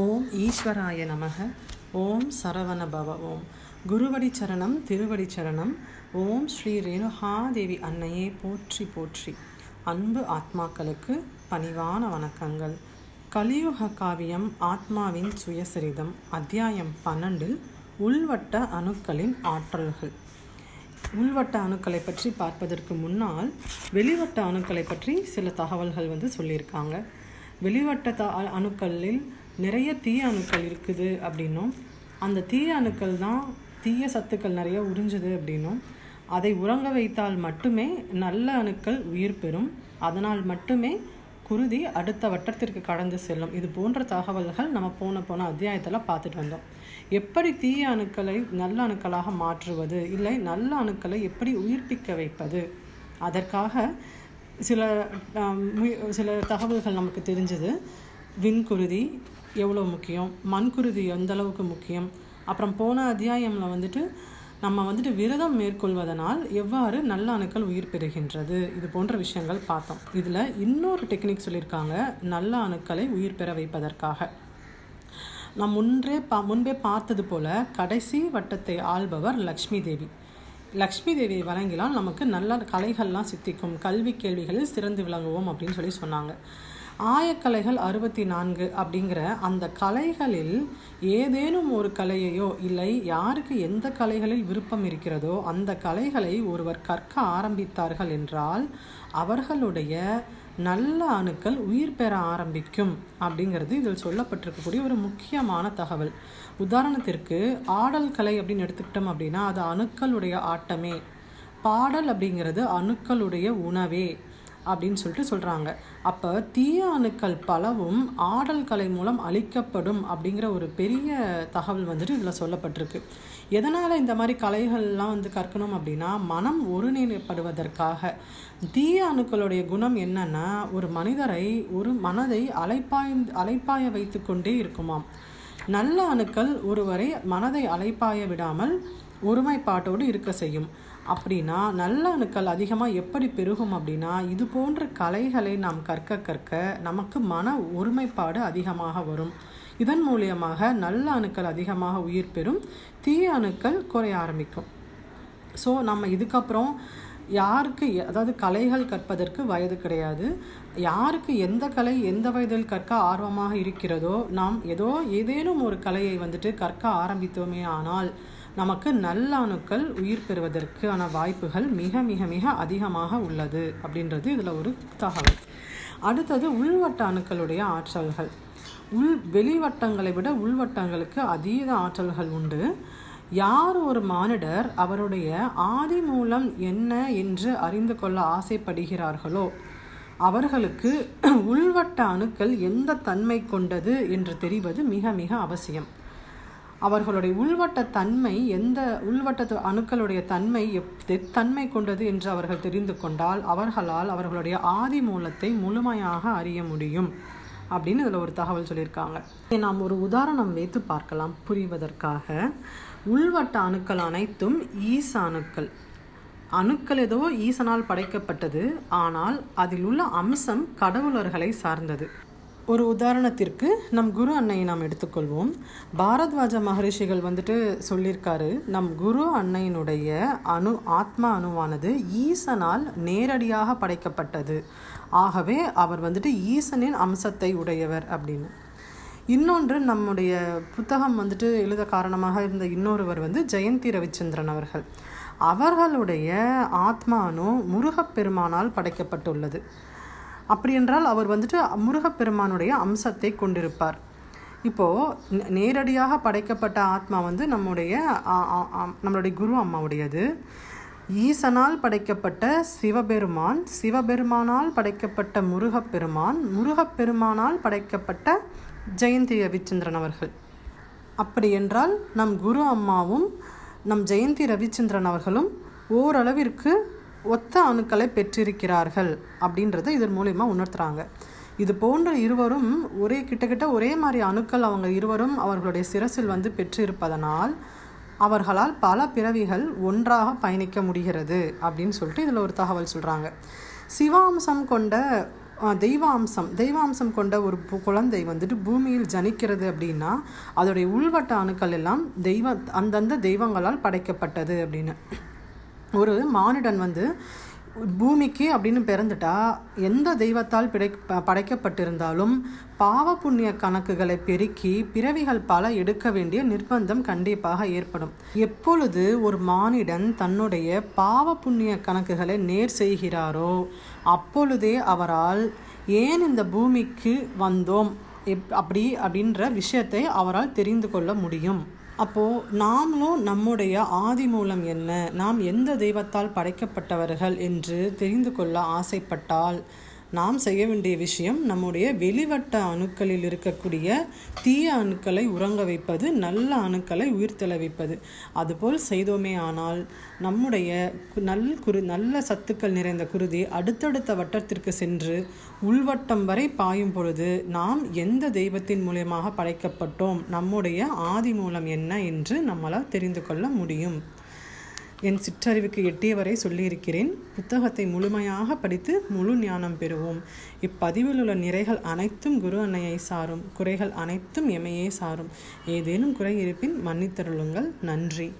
ஓம் ஈஸ்வராய நமக ஓம் சரவண பவ ஓம் குருவடி சரணம் திருவடி சரணம் ஓம் ஸ்ரீ ரேணுகாதேவி அன்னையே போற்றி போற்றி. அன்பு ஆத்மாக்களுக்கு பணிவான வணக்கங்கள். கலியுக காவியம் ஆத்மாவின் சுயசரிதம் அத்தியாயம் பன்னெண்டில் உள்வட்ட அணுக்களின் ஆற்றல்கள். உள்வட்ட அணுக்களை பற்றி பார்ப்பதற்கு முன்னால் வெளிவட்ட அணுக்களை பற்றி சில தகவல்கள் வந்து சொல்லியிருக்காங்க. வெளிவட்ட த அணுக்களில் நிறைய தீய அணுக்கள் இருக்குது அப்படின்னும். அந்த தீய அணுக்கள் தான் தீய சத்துக்கள் நிறைய உறிஞ்சுது அப்படின்னும். அதை உறங்க வைத்தால் மட்டுமே நல்ல அணுக்கள் உயிர் பெறும். அதனால் மட்டுமே குருதி அடுத்த வட்டத்திற்கு கடந்து செல்லும். இது போன்ற தகவல்கள் நம்ம போன போன அத்தியாயத்தில் பார்த்துட்டு வந்தோம். எப்படி தீய அணுக்களை நல்ல அணுக்களாக மாற்றுவது? இல்லை நல்ல அணுக்களை எப்படி உயிர்ப்பிக்க வைப்பது? அதற்காக சில சில தகவல்கள் நமக்கு தெரிஞ்சது. விண்குருதி எவ்வளோ முக்கியம்? மண்குருதி எந்த அளவுக்கு முக்கியம்? அப்புறம் போன அத்தியாயமில் வந்துட்டு நம்ம வந்துட்டு விரதம் மேற்கொள்வதனால் எவ்வாறு நல்ல அணுக்கள் உயிர் பெறுகின்றது? இது போன்ற விஷயங்கள் பார்த்தோம். இதில் இன்னொரு டெக்னிக் சொல்லியிருக்காங்க நல்ல அணுக்களை உயிர் பெற வைப்பதற்காக. நாம் முன்றே பா முன்பே பார்த்தது போல கடைசி வட்டத்தை ஆள்பவர் லக்ஷ்மி தேவி. லக்ஷ்மி தேவியை வழங்கினால் நமக்கு நல்ல கலைகள்லாம் சித்திக்கும் கல்வி கேள்விகளில் சிறந்து விளங்குவோம் அப்படின்னு சொல்லி சொன்னாங்க. ஆயக்கலைகள் அறுபத்தி நான்கு அப்படிங்கிற அந்த கலைகளில் ஏதேனும் ஒரு கலையையோ இல்லை யாருக்கு எந்த கலைகளில் விருப்பம் இருக்கிறதோ அந்த கலைகளை ஒருவர் கற்க ஆரம்பித்தார்கள் என்றால் அவர்களுடைய நல்ல அணுக்கள் உயிர் பெற ஆரம்பிக்கும் அப்படிங்கிறது இதில் சொல்லப்பட்டிருக்கக்கூடிய ஒரு முக்கியமான தகவல். உதாரணத்திற்கு ஆடல் கலை அப்படின்னு எடுத்துக்கிட்டோம் அப்படின்னா அது அணுக்களுடைய ஆட்டமே. பாடல் அப்படிங்கிறது அணுக்களுடைய உணவே. அப்படின்னு சொல்லிட்டு சொல்கிறாங்க அப்போ தீய அணுக்கள் பலவும் ஆடல் கலை மூலம் அழிக்கப்படும் அப்படிங்கிற ஒரு பெரிய தகவல் வந்துட்டு இதில் சொல்லப்பட்டிருக்கு. எதனால் இந்த மாதிரி கலைகள்லாம் வந்து கற்கணும் அப்படின்னா மனம் ஒருநிலைப்படுவதற்காக. தீய அணுக்களுடைய குணம் என்னன்னா ஒரு மனிதரை ஒரு மனதை அலைப்பாய் அலைப்பாய வைத்து கொண்டே இருக்குமாம். நல்ல அணுக்கள் ஒருவரை மனதை அலைப்பாய விடாமல் ஒருமைப்பாட்டோடு இருக்க செய்யும். அப்படின்னா நல்ல அணுக்கள் அதிகமாக எப்படி பெருகும் அப்படின்னா இது போன்ற கலைகளை நாம் கற்க கற்க நமக்கு மன ஒருமைப்பாடு அதிகமாக வரும். இதன் மூலியமாக நல்ல அணுக்கள் அதிகமாக உயிர் பெறும் தீய அணுக்கள் குறைய ஆரம்பிக்கும். ஸோ நம்ம இதுக்கப்புறம் யாருக்கு அதாவது கலைகள் கற்பதற்கு வயது கிடையாது. யாருக்கு எந்த கலை எந்த வயதில் கற்க ஆர்வமாக இருக்கிறதோ நாம் ஏதோ ஏதேனும் ஒரு கலையை வந்துட்டு கற்க ஆரம்பித்தோமே ஆனால் நமக்கு நல்ல அணுக்கள் உயிர் பெறுவதற்கான வாய்ப்புகள் மிக மிக மிக அதிகமாக உள்ளது அப்படின்றது இதில் ஒரு தகவல். அடுத்தது உள்வட்ட அணுக்களுடைய ஆற்றல்கள். உள் வெளிவட்டங்களை விட உள்வட்டங்களுக்கு அதீத ஆற்றல்கள் உண்டு. யார் ஒரு மானிடர் அவருடைய ஆதி மூலம் என்ன என்று அறிந்து கொள்ள ஆசைப்படுகிறார்களோ அவர்களுக்கு உள்வட்ட அணுக்கள் எந்த தன்மை கொண்டது என்று தெரிவது மிக மிக அவசியம். அவர்களுடைய உள்வட்ட தன்மை எந்த உள்வட்ட அணுக்களுடைய தன்மை எப் தன்மை கொண்டது என்று அவர்கள் தெரிந்து கொண்டால் அவர்களால் அவர்களுடைய ஆதி மூலத்தை முழுமையாக அறிய முடியும். அப்படின்னு இதில் ஒரு தகவல் சொல்லியிருக்காங்க. நாம் ஒரு உதாரணம் வைத்து பார்க்கலாம். புரிவதற்காக உள்வட்ட அணுக்கள் அனைத்தும் ஈச அணுக்கள். அணுக்கள் ஏதோ ஈசனால் படைக்கப்பட்டது ஆனால் அதில் உள்ள அம்சம் கடவுளர்களை சார்ந்தது. ஒரு உதாரணத்திற்கு நம் குரு அன்னையை நாம் எடுத்துக்கொள்வோம். பாரத்வாஜ மகரிஷிகள் வந்துட்டு சொல்லியிருக்காரு நம் குரு அன்னையினுடைய அணு ஆத்மா அணுவானது ஈசனால் நேரடியாக படைக்கப்பட்டது. ஆகவே அவர் வந்துட்டு ஈசனின் அம்சத்தை உடையவர் அப்படின்னு. இன்னொன்று நம்முடைய புத்தகம் வந்துட்டு எழுத காரணமாக இருந்த இன்னொருவர் வந்து ஜெயந்தி ரவிச்சந்திரன் அவர்கள். அவர்களுடைய ஆத்மானு முருகப்பெருமானால் படைக்கப்பட்டுள்ளது. அப்படி என்றால் அவர் வந்துட்டு முருகப்பெருமானுடைய அம்சத்தை கொண்டிருப்பார். இப்போது நேரடியாக படைக்கப்பட்ட ஆத்மா வந்து நம்முடைய நம்மளுடைய குரு அம்மாவுடையது. ஈசனால் படைக்கப்பட்ட சிவபெருமான் சிவபெருமானால் படைக்கப்பட்ட முருகப்பெருமான் முருகப்பெருமானால் படைக்கப்பட்ட ஜெயந்தி ரவிச்சந்திரன் அவர்கள். அப்படி என்றால் நம் குரு அம்மாவும் நம் ஜெயந்தி ரவிச்சந்திரன் அவர்களும் ஓரளவிற்கு ஒத்த அணுக்களை பெற்றிருக்கிறார்கள் அப்படின்றத இதன் மூலயமா உணர்த்துறாங்க. இது போன்ற இருவரும் ஒரே கிட்டத்தட்ட ஒரே மாதிரி அணுக்கள் அவங்க இருவரும் அவர்களுடைய சிரசில் வந்து பெற்றிருப்பதனால் அவர்களால் பல பிறவிகள் ஒன்றாக பயணிக்க முடிகிறது அப்படின்னு சொல்லிட்டு இதில் ஒரு தகவல் சொல்கிறாங்க சிவாம்சம் கொண்ட தெய்வாம்சம் தெய்வாம்சம் கொண்ட ஒரு குழந்தை வந்துட்டு பூமியில் ஜனிக்கிறது அப்படின்னா அதோடைய உள்வட்ட அணுக்கள் எல்லாம் தெய்வ அந்தந்த தெய்வங்களால் படைக்கப்பட்டது அப்படின்னு. ஒரு மானிடன் வந்து பூமிக்கு அப்படின்னு பிறந்துட்டா எந்த தெய்வத்தால் பிடை படைக்கப்பட்டிருந்தாலும் பாவ புண்ணிய கணக்குகளை பெருக்கி பிறவிகள் பல எடுக்க வேண்டிய நிர்பந்தம் கண்டிப்பாக ஏற்படும். எப்பொழுது ஒரு மானிடன் தன்னுடைய பாவ புண்ணிய கணக்குகளை நேர் செய்கிறாரோ அப்பொழுதே அவரால் ஏன் இந்த பூமிக்கு வந்தோம் எப் அப்படி அப்படின்ற விஷயத்தை அவரால் தெரிந்து கொள்ள முடியும். அப்போது நாமளும் நம்முடைய ஆதி மூலம் என்ன? நாம் எந்த தெய்வத்தால் படைக்கப்பட்டவர்கள் என்று தெரிந்து கொள்ள ஆசைப்பட்டால் நாம் செய்ய வேண்டிய விஷயம் நம்முடைய வெளிவட்ட அணுக்களில் இருக்கக்கூடிய தீய அணுக்களை உறங்க வைப்பது நல்ல அணுக்களை உயிர்த்தெழ வைப்பது. அதுபோல் செய்தோமே ஆனால் நம்முடைய கு- நல் குரு நல்ல சத்துக்கள் நிறைந்த குருதி அடுத்தடுத்த வட்டத்திற்கு சென்று உள்வட்டம் வரை பாயும் பொழுது நாம் எந்த தெய்வத்தின் மூலியமாக படைக்கப்பட்டோம் நம்முடைய ஆதி மூலம் என்ன என்று நம்மளால் தெரிந்து கொள்ள முடியும். என் சிற்றறிவுக்கு எட்டியவரை சொல்லியிருக்கிறேன். புத்தகத்தை முழுமையாக படித்து முழு ஞானம் பெறுவோம். இப்பதிவில் உள்ள நிறைகள் அனைத்தும் குரு அன்னையை சாரும். குறைகள் அனைத்தும் எமையே சாரும். ஏதேனும் குறை இருப்பின் மன்னித்தருளுங்கள். நன்றி.